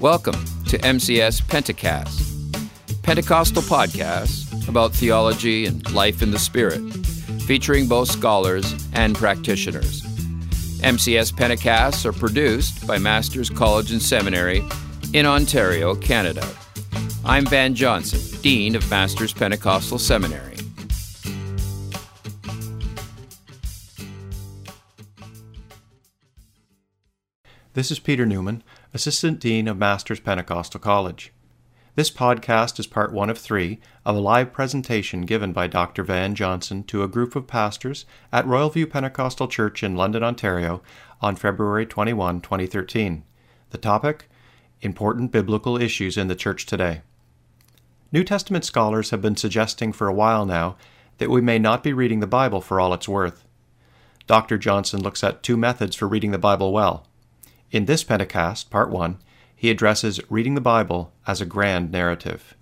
Welcome to MCS Pentecast, Pentecostal podcast about theology and life in the Spirit, featuring both scholars and practitioners. MCS Pentecasts are produced by Masters College and Seminary in Ontario, Canada. I'm Van Johnson, Dean of Masters Pentecostal Seminary. This is Peter Newman, Assistant Dean of Masters Pentecostal College. This podcast is part one of three of a live presentation given by Dr. Van Johnson to a group of pastors at Royal View Pentecostal Church in London, Ontario on February 21, 2013. The topic Important Biblical Issues in the Church Today. New Testament scholars have been suggesting for a while now that we may not be reading the Bible for all it's worth. Dr. Johnson looks at two methods for reading the Bible well in this Pentecast, Part 1, he addresses reading the Bible as a grand narrative.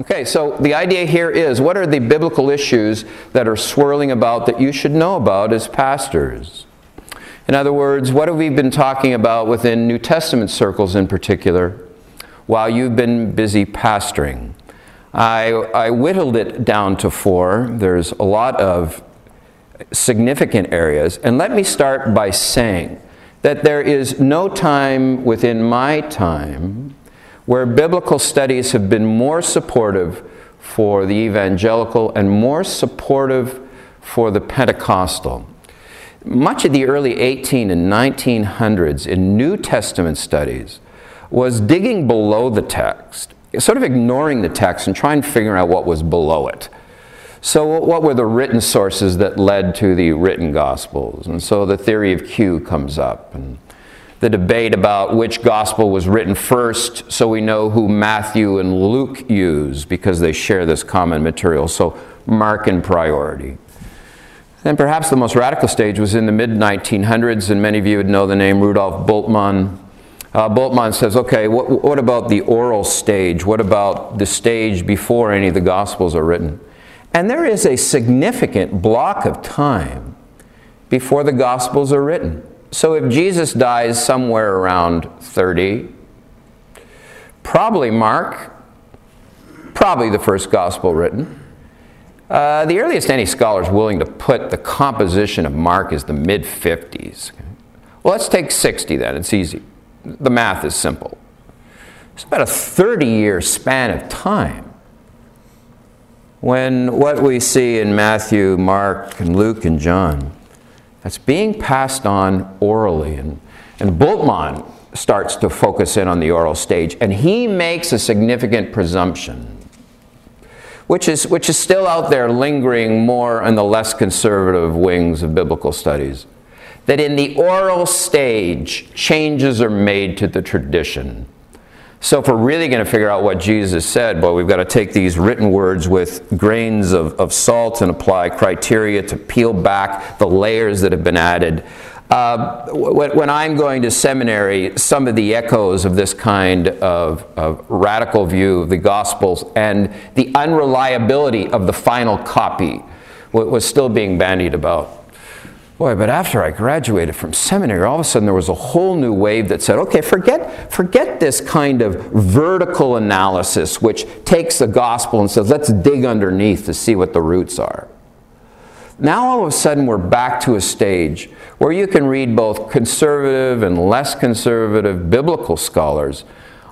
Okay, so the idea here is what are the biblical issues that are swirling about that you should know about as pastors? In other words, what have we been talking about within New Testament circles in particular while you've been busy pastoring? I, I whittled it down to four. There's a lot of significant areas. And let me start by saying that there is no time within my time where biblical studies have been more supportive for the evangelical and more supportive for the Pentecostal. Much of the early 18 and 1900s in New Testament studies was digging below the text, sort of ignoring the text and trying to figure out what was below it. So, what were the written sources that led to the written Gospels? And so the theory of Q comes up, and the debate about which Gospel was written first, so we know who Matthew and Luke use because they share this common material. So, Markan priority. And perhaps the most radical stage was in the mid 1900s, and many of you would know the name Rudolf Bultmann. Uh, says, okay, what, what about the oral stage? What about the stage before any of the Gospels are written? And there is a significant block of time before the Gospels are written. So if Jesus dies somewhere around 30, probably Mark, probably the first Gospel written. Uh, the earliest any scholar is willing to put the composition of Mark is the mid 50s. Well, let's take 60 then, it's easy. The math is simple. It's about a 30 year span of time when what we see in Matthew, Mark, and Luke, and John, that's being passed on orally. And, and Bultmann starts to focus in on the oral stage, and he makes a significant presumption, which is, which is still out there lingering more in the less conservative wings of biblical studies, that in the oral stage, changes are made to the tradition so, if we're really going to figure out what Jesus said, boy, we've got to take these written words with grains of, of salt and apply criteria to peel back the layers that have been added. Uh, when, when, I'm going to seminary, some of the echoes of this kind of, of radical view of the Gospels and the unreliability of the final copy was still being bandied about. Boy, but after I graduated from seminary, all of a sudden there was a whole new wave that said, okay, forget, forget this kind of vertical analysis which takes the gospel and says, let's dig underneath to see what the roots are. Now all of a sudden we're back to a stage where you can read both conservative and less conservative biblical scholars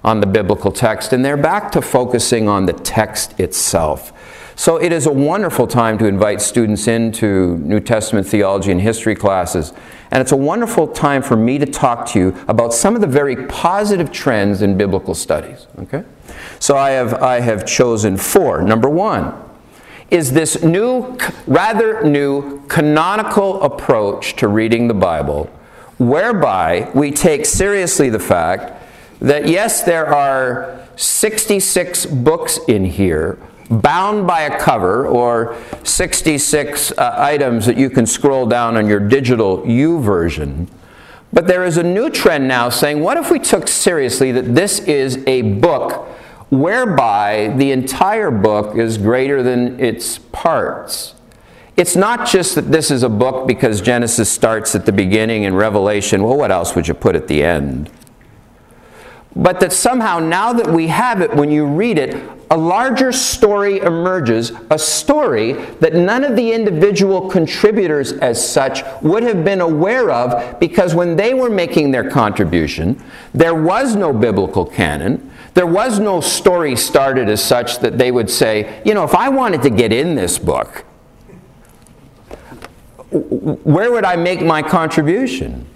on the biblical text, and they're back to focusing on the text itself. So it is a wonderful time to invite students into New Testament theology and history classes. And it's a wonderful time for me to talk to you about some of the very positive trends in biblical studies. Okay? So I have, I have chosen four. Number one is this new, rather new, canonical approach to reading the Bible, whereby we take seriously the fact that yes, there are 66 books in here bound by a cover or 66 uh, items that you can scroll down on your digital YouVersion. But there is a new trend now saying, what if we took seriously that this is a book whereby the entire book is greater than its parts? It's not just that this is a book because Genesis starts at the beginning and Revelation, well, what else would you put at the end? But that somehow, now that we have it, when you read it, a larger story emerges, a story that none of the individual contributors as such would have been aware of because when they were making their contribution, there was no biblical canon. There was no story started as such that they would say, you know, if I wanted to get in this book, where would I make my contribution?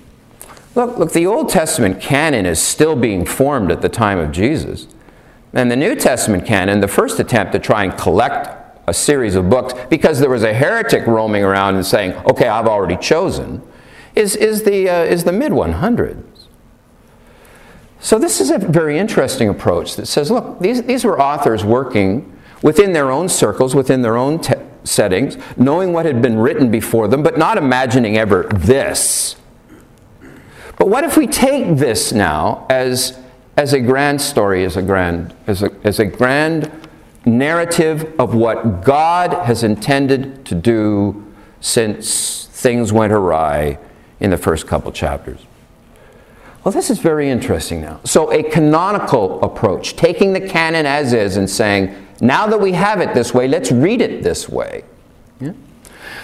Look, look, the Old Testament canon is still being formed at the time of Jesus. And the New Testament canon, the first attempt to try and collect a series of books, because there was a heretic roaming around and saying, okay, I've already chosen, is, is the, uh, is the mid 100s. So this is a very interesting approach that says, look, these, these were authors working within their own circles, within their own settings, knowing what had been written before them, but not imagining ever this but what if we take this now as, as a grand story, as a grand, as a, as a grand narrative of what God has intended to do since things went awry in the first couple chapters? Well, this is very interesting now. So, a canonical approach, taking the canon as is and saying, now that we have it this way, let's read it this way. Yeah?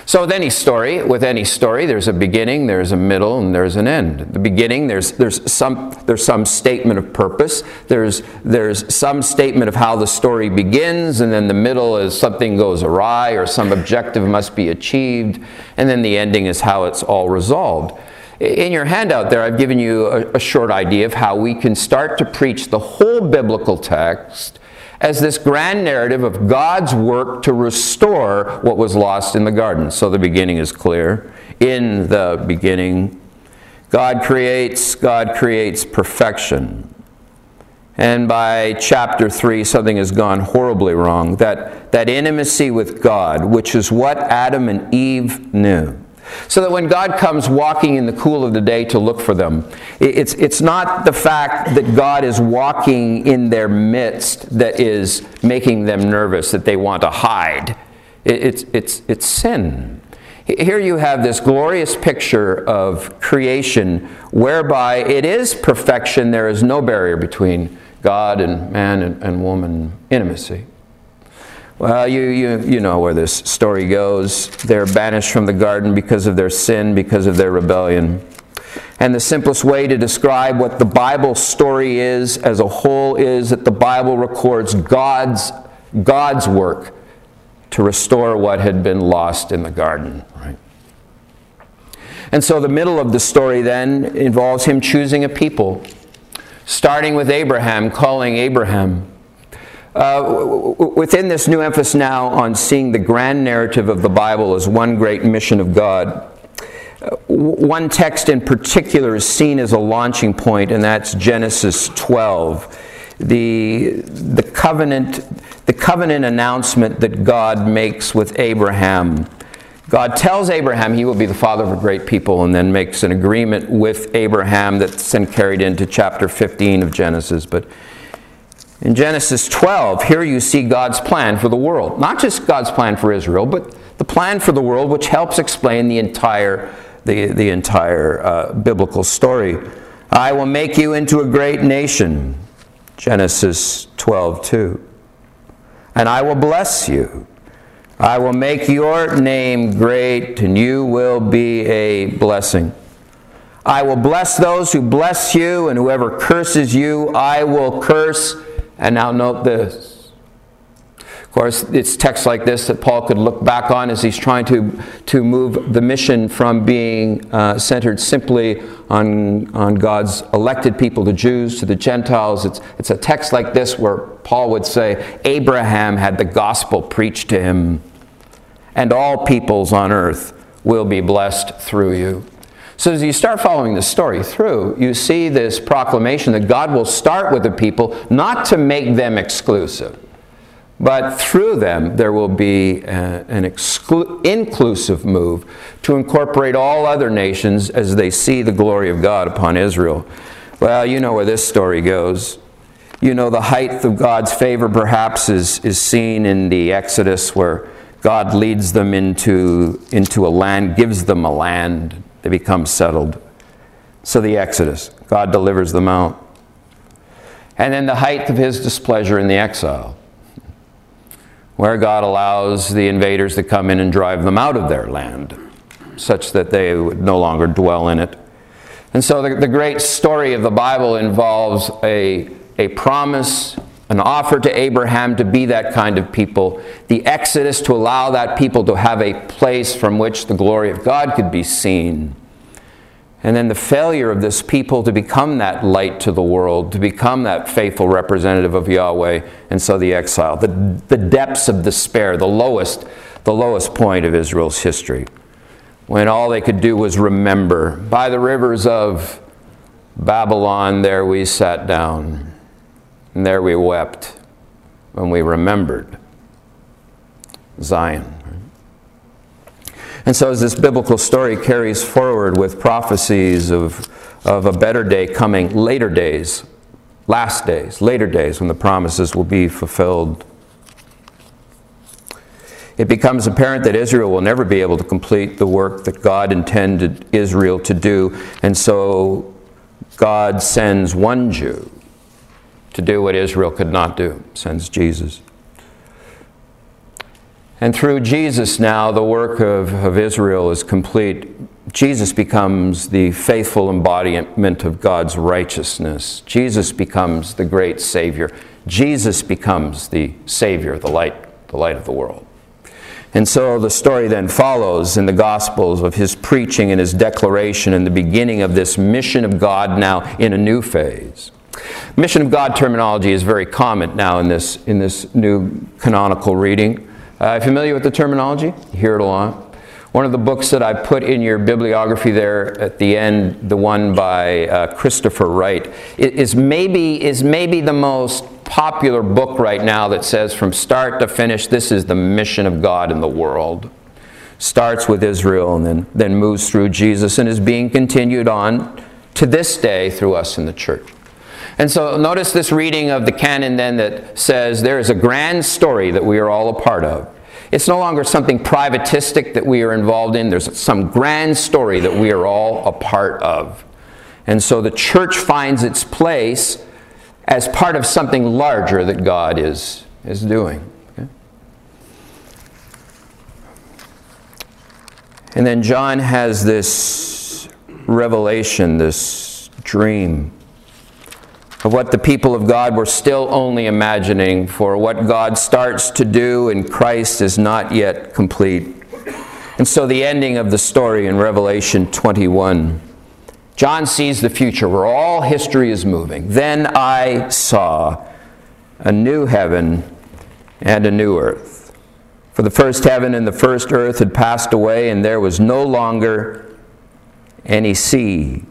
So with any story, with any story, there's a beginning, there's a middle, and there's an end. The beginning, there's, there's, some, there's some statement of purpose, there's, there's some statement of how the story begins, and then the middle is something goes awry or some objective must be achieved, and then the ending is how it's all resolved. In your handout there, I've given you a, a short idea of how we can start to preach the whole biblical text as this grand narrative of God's work to restore what was lost in the garden. So the beginning is clear. In the beginning, God creates, God creates perfection. And by chapter 3, something has gone horribly wrong. That, that intimacy with God, which is what Adam and Eve knew. So that when God comes walking in the cool of the day to look for them, it's, it's not the fact that God is walking in their midst that is making them nervous, that they want to hide. It's, it's, it's sin. Here you have this glorious picture of creation whereby it is perfection, there is no barrier between God and man and, and woman intimacy. Well, you, you, you know where this story goes. They're banished from the garden because of their sin, because of their rebellion. And the simplest way to describe what the Bible story is as a whole is that the Bible records God's, God's work to restore what had been lost in the garden. Right? And so the middle of the story then involves him choosing a people, starting with Abraham, calling Abraham. Uh, within this new emphasis now on seeing the grand narrative of the Bible as one great mission of God, uh, one text in particular is seen as a launching point, and that's Genesis 12. The, the, covenant, the covenant announcement that God makes with Abraham. God tells Abraham he will be the father of a great people, and then makes an agreement with Abraham that's then carried into chapter 15 of Genesis. But in Genesis 12, here you see God's plan for the world. Not just God's plan for Israel, but the plan for the world, which helps explain the entire, the, the entire uh, biblical story. I will make you into a great nation. Genesis 12, 2. And I will bless you. I will make your name great, and you will be a blessing. I will bless those who bless you, and whoever curses you, I will curse and now note this. Of course, it's texts like this that Paul could look back on as he's trying to, to move the mission from being uh, centered simply on, on God's elected people, the Jews, to the Gentiles. It's, it's a text like this where Paul would say, Abraham had the gospel preached to him, and all peoples on earth will be blessed through you. So as you start following the story through, you see this proclamation that God will start with the people not to make them exclusive, but through them there will be a, an exclu- inclusive move to incorporate all other nations as they see the glory of God upon Israel. Well, you know where this story goes. You know, the height of God's favor perhaps is, is seen in the Exodus where God leads them into, into a land, gives them a land they become settled. So the Exodus, God delivers them out. And then the height of his displeasure in the exile, where God allows the invaders to come in and drive them out of their land, such that they would no longer dwell in it. And so the, the great story of the Bible involves a, a promise, an offer to Abraham to be that kind of people, the Exodus to allow that people to have a place from which the glory of God could be seen. And then the failure of this people to become that light to the world, to become that faithful representative of Yahweh, and so the exile, the, the depths of despair, the lowest, the lowest point of Israel's history when all they could do was remember. By the rivers of Babylon, there we sat down, and there we wept when we remembered Zion. And so, as this biblical story carries forward with prophecies of, of a better day coming, later days, last days, later days, when the promises will be fulfilled it becomes apparent that Israel will never be able to complete the work that God intended Israel to do, and so God sends one Jew to do what Israel could not do, sends Jesus. And through Jesus now, the work of, of Israel is complete. Jesus becomes the faithful embodiment of God's righteousness. Jesus becomes the great Savior. Jesus becomes the Savior, the light, the light of the world. And so the story then follows in the Gospels of his preaching and his declaration and the beginning of this mission of God now in a new phase. Mission of God terminology is very common now in this, in this new canonical reading. Uh, familiar with the terminology? You hear it a lot. One of the books that I put in your bibliography there at the end, the one by uh, Christopher Wright, is maybe, is maybe the most popular book right now that says from start to finish, this is the mission of God in the world. Starts with Israel and then, then moves through Jesus and is being continued on to this day through us in the church. And so notice this reading of the canon then that says there is a grand story that we are all a part of. It's no longer something privatistic that we are involved in. There's some grand story that we are all a part of. And so the church finds its place as part of something larger that God is, is doing. Okay? And then John has this revelation, this dream of what the people of God were still only imagining, for what God starts to do in Christ is not yet complete. And so the ending of the story in Revelation 21 John sees the future where all history is moving. Then I saw a new heaven and a new earth. For the first heaven and the first earth had passed away, and there was no longer any sea.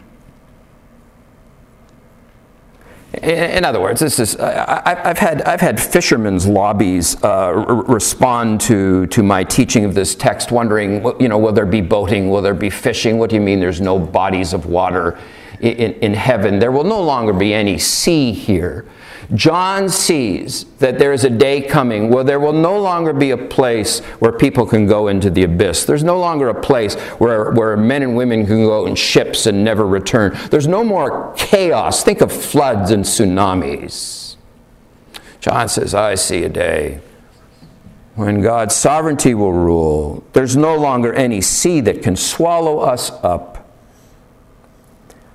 In other words, this is, I, have had, I've had fishermen's lobbies uh, respond to, to my teaching of this text, wondering, you know, will there be boating? Will there be fishing? What do you mean there's no bodies of water in, in heaven? There will no longer be any sea here. John sees that there is a day coming where there will no longer be a place where people can go into the abyss. There's no longer a place where, where men and women can go in ships and never return. There's no more chaos. Think of floods and tsunamis. John says, I see a day when God's sovereignty will rule. There's no longer any sea that can swallow us up.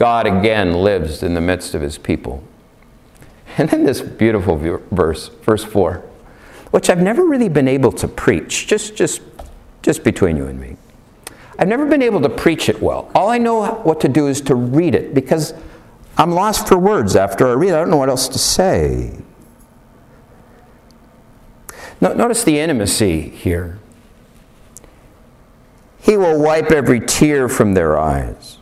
God again lives in the midst of his people. And then this beautiful verse, verse 4, which I've never really been able to preach, just, just, just between you and me. I've never been able to preach it well. All I know what to do is to read it because I'm lost for words after I read it. I don't know what else to say. notice the intimacy here. He will wipe every tear from their eyes.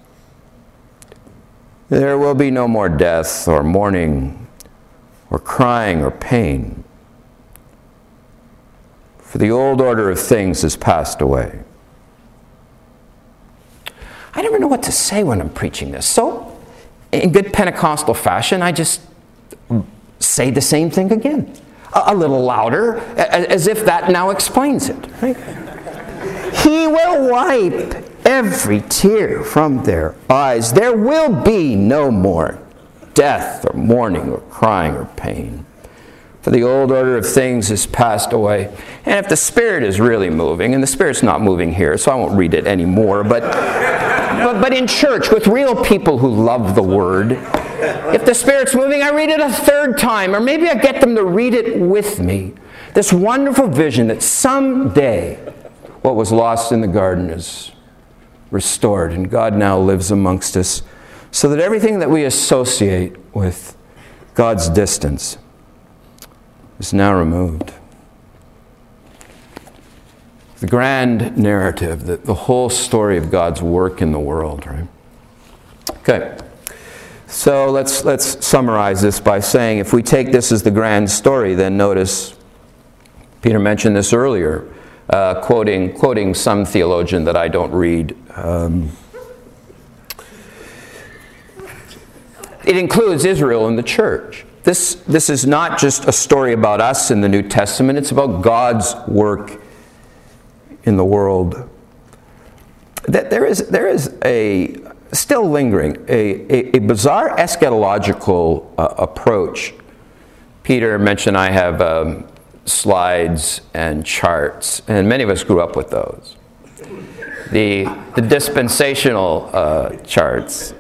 There will be no more death or mourning or crying or pain. For the old order of things has passed away. I never know what to say when I'm preaching this. So, in good Pentecostal fashion, I just say the same thing again, a, little louder, as if that now explains it. Right? he will wipe every tear from their eyes. There will be no more death or mourning or crying or pain. For the old order of things has passed away. And if the Spirit is really moving, and the Spirit's not moving here, so I won't read it anymore, but, but, but in church with real people who love the Word, if the Spirit's moving, I read it a third time, or maybe I get them to read it with me. This wonderful vision that someday what was lost in the garden is restored, and God now lives amongst us, so that everything that we associate with God's distance is now removed. The grand narrative, the, the whole story of God's work in the world, right? Okay. So let's, let's summarize this by saying if we take this as the grand story, then notice Peter mentioned this earlier uh, quoting, quoting some theologian that I don't read. Um, it includes Israel and the church. This, this is not just a story about us in the New Testament, it's about God's work in the world. That there is, there is a, still lingering, a, a, a bizarre eschatological uh, approach. Peter mentioned I have um, slides and charts, and many of us grew up with those. The, the dispensational uh, charts.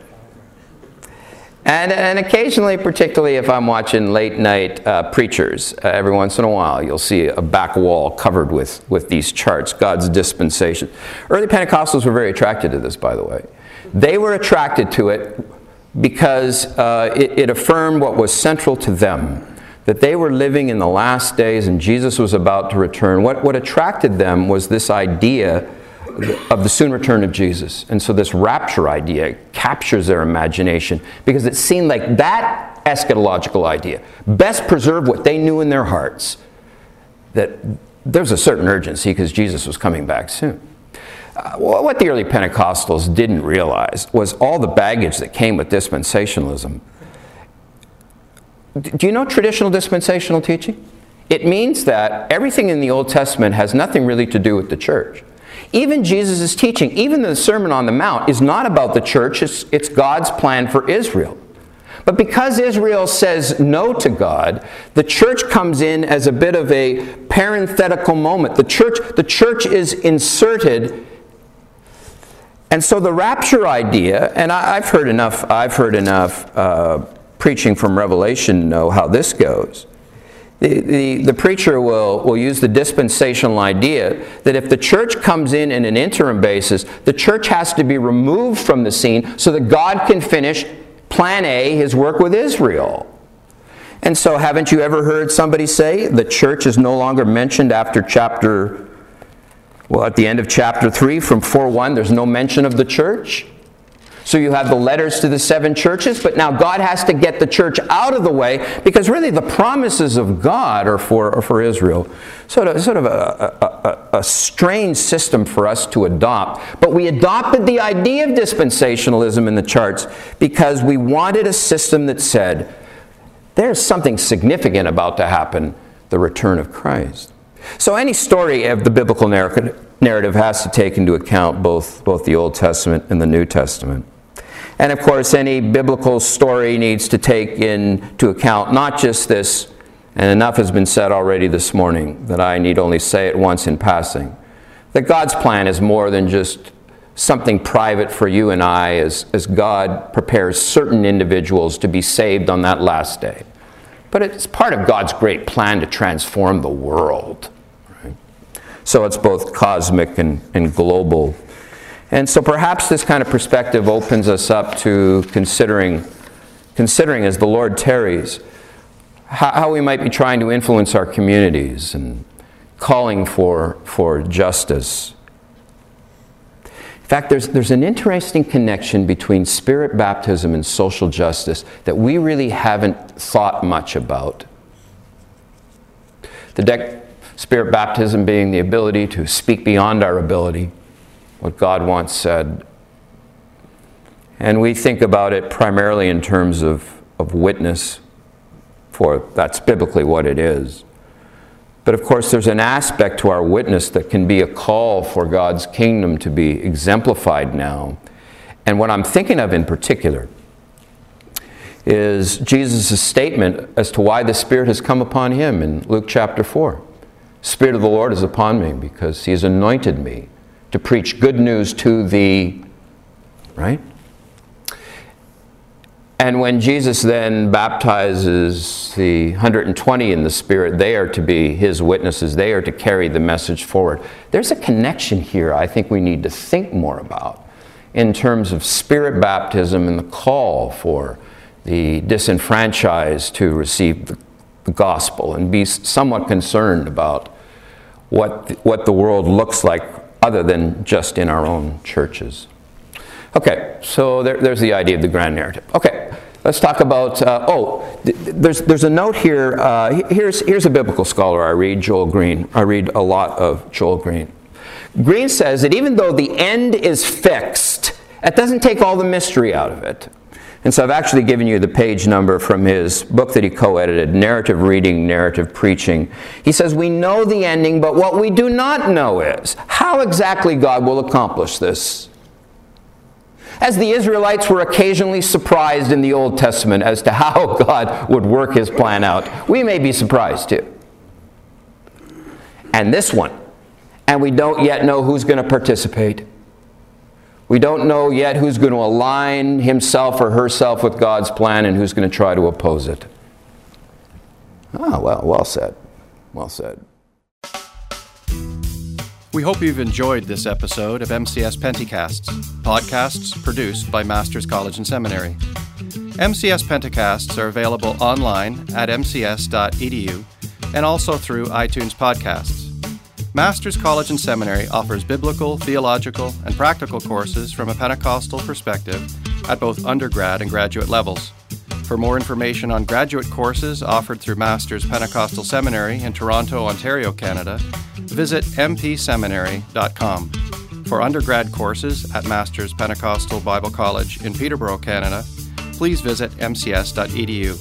And, and occasionally, particularly if I'm watching late night uh, preachers, uh, every once in a while you'll see a back wall covered with, with these charts, God's dispensation. Early Pentecostals were very attracted to this, by the way. They were attracted to it because uh, it, it affirmed what was central to them that they were living in the last days and Jesus was about to return. What, what attracted them was this idea of the soon return of Jesus. And so this rapture idea captures their imagination because it seemed like that eschatological idea best preserved what they knew in their hearts that there's a certain urgency because Jesus was coming back soon. Uh, what the early Pentecostals didn't realize was all the baggage that came with dispensationalism do you know traditional dispensational teaching? It means that everything in the Old Testament has nothing really to do with the church. Even Jesus' teaching, even the Sermon on the Mount, is not about the church, it's, it's God's plan for Israel. But because Israel says no to God, the church comes in as a bit of a parenthetical moment. The church, the church is inserted. And so the rapture idea, and I, have heard enough, I've heard enough uh, preaching from Revelation to know how this goes. The, the, the, preacher will, will use the dispensational idea that if the church comes in in an interim basis, the church has to be removed from the scene so that God can finish plan A, his work with Israel. And so, haven't you ever heard somebody say the church is no longer mentioned after chapter, well, at the end of chapter 3 from 4 1, there's no mention of the church? So you have the letters to the seven churches, but now God has to get the church out of the way because really the promises of God are for, are for Israel. Sort of, sort of a, a, a strange system for us to adopt. But we adopted the idea of dispensationalism in the charts because we wanted a system that said there's something significant about to happen the return of Christ. So any story of the biblical narrative has to take into account both, both the Old Testament and the New Testament. And of course, any biblical story needs to take into account not just this, and enough has been said already this morning that I need only say it once in passing, that God's plan is more than just something private for you and I as, as God prepares certain individuals to be saved on that last day. But it's part of God's great plan to transform the world. Right? So it's both cosmic and, and global and so perhaps this kind of perspective opens us up to considering, considering as the Lord tarries, how, how we might be trying to influence our communities and calling for, for justice. In fact, there's, there's an interesting connection between spirit baptism and social justice that we really haven't thought much about. The spirit baptism being the ability to speak beyond our ability, what God once said. And we think about it primarily in terms of, of witness, for that's biblically what it is. But of course, there's an aspect to our witness that can be a call for God's kingdom to be exemplified now. And what I'm thinking of in particular is Jesus' statement as to why the Spirit has come upon him in Luke chapter 4. Spirit of the Lord is upon me because he has anointed me to preach good news to the, right? And when Jesus then baptizes the 120 in the Spirit, they are to be his witnesses. They are to carry the message forward. There's a connection here I think we need to think more about in terms of Spirit baptism and the call for the disenfranchised to receive the, gospel and be somewhat concerned about what what the world looks like other than just in our own churches. Okay, so there, there's the idea of the grand narrative. Okay, let's talk about. Uh, oh, th- there's there's a note here. Uh, here's here's a biblical scholar I read, Joel Green. I read a lot of Joel Green. Green says that even though the end is fixed, it doesn't take all the mystery out of it. And so I've actually given you the page number from his book that he co edited, Narrative Reading, Narrative Preaching. He says, We know the ending, but what we do not know is how exactly God will accomplish this. As the Israelites were occasionally surprised in the Old Testament as to how God would work his plan out, we may be surprised too. And this one, and we don't yet know who's going to participate. We don't know yet who's going to align himself or herself with God's plan and who's going to try to oppose it. Ah, well, well said. Well said. We hope you've enjoyed this episode of MCS Pentecasts, podcasts produced by Masters College and Seminary. MCS Pentecasts are available online at mcs.edu and also through iTunes Podcasts. Masters College and Seminary offers biblical, theological, and practical courses from a Pentecostal perspective at both undergrad and graduate levels. For more information on graduate courses offered through Masters Pentecostal Seminary in Toronto, Ontario, Canada, visit mpseminary.com. For undergrad courses at Masters Pentecostal Bible College in Peterborough, Canada, please visit mcs.edu.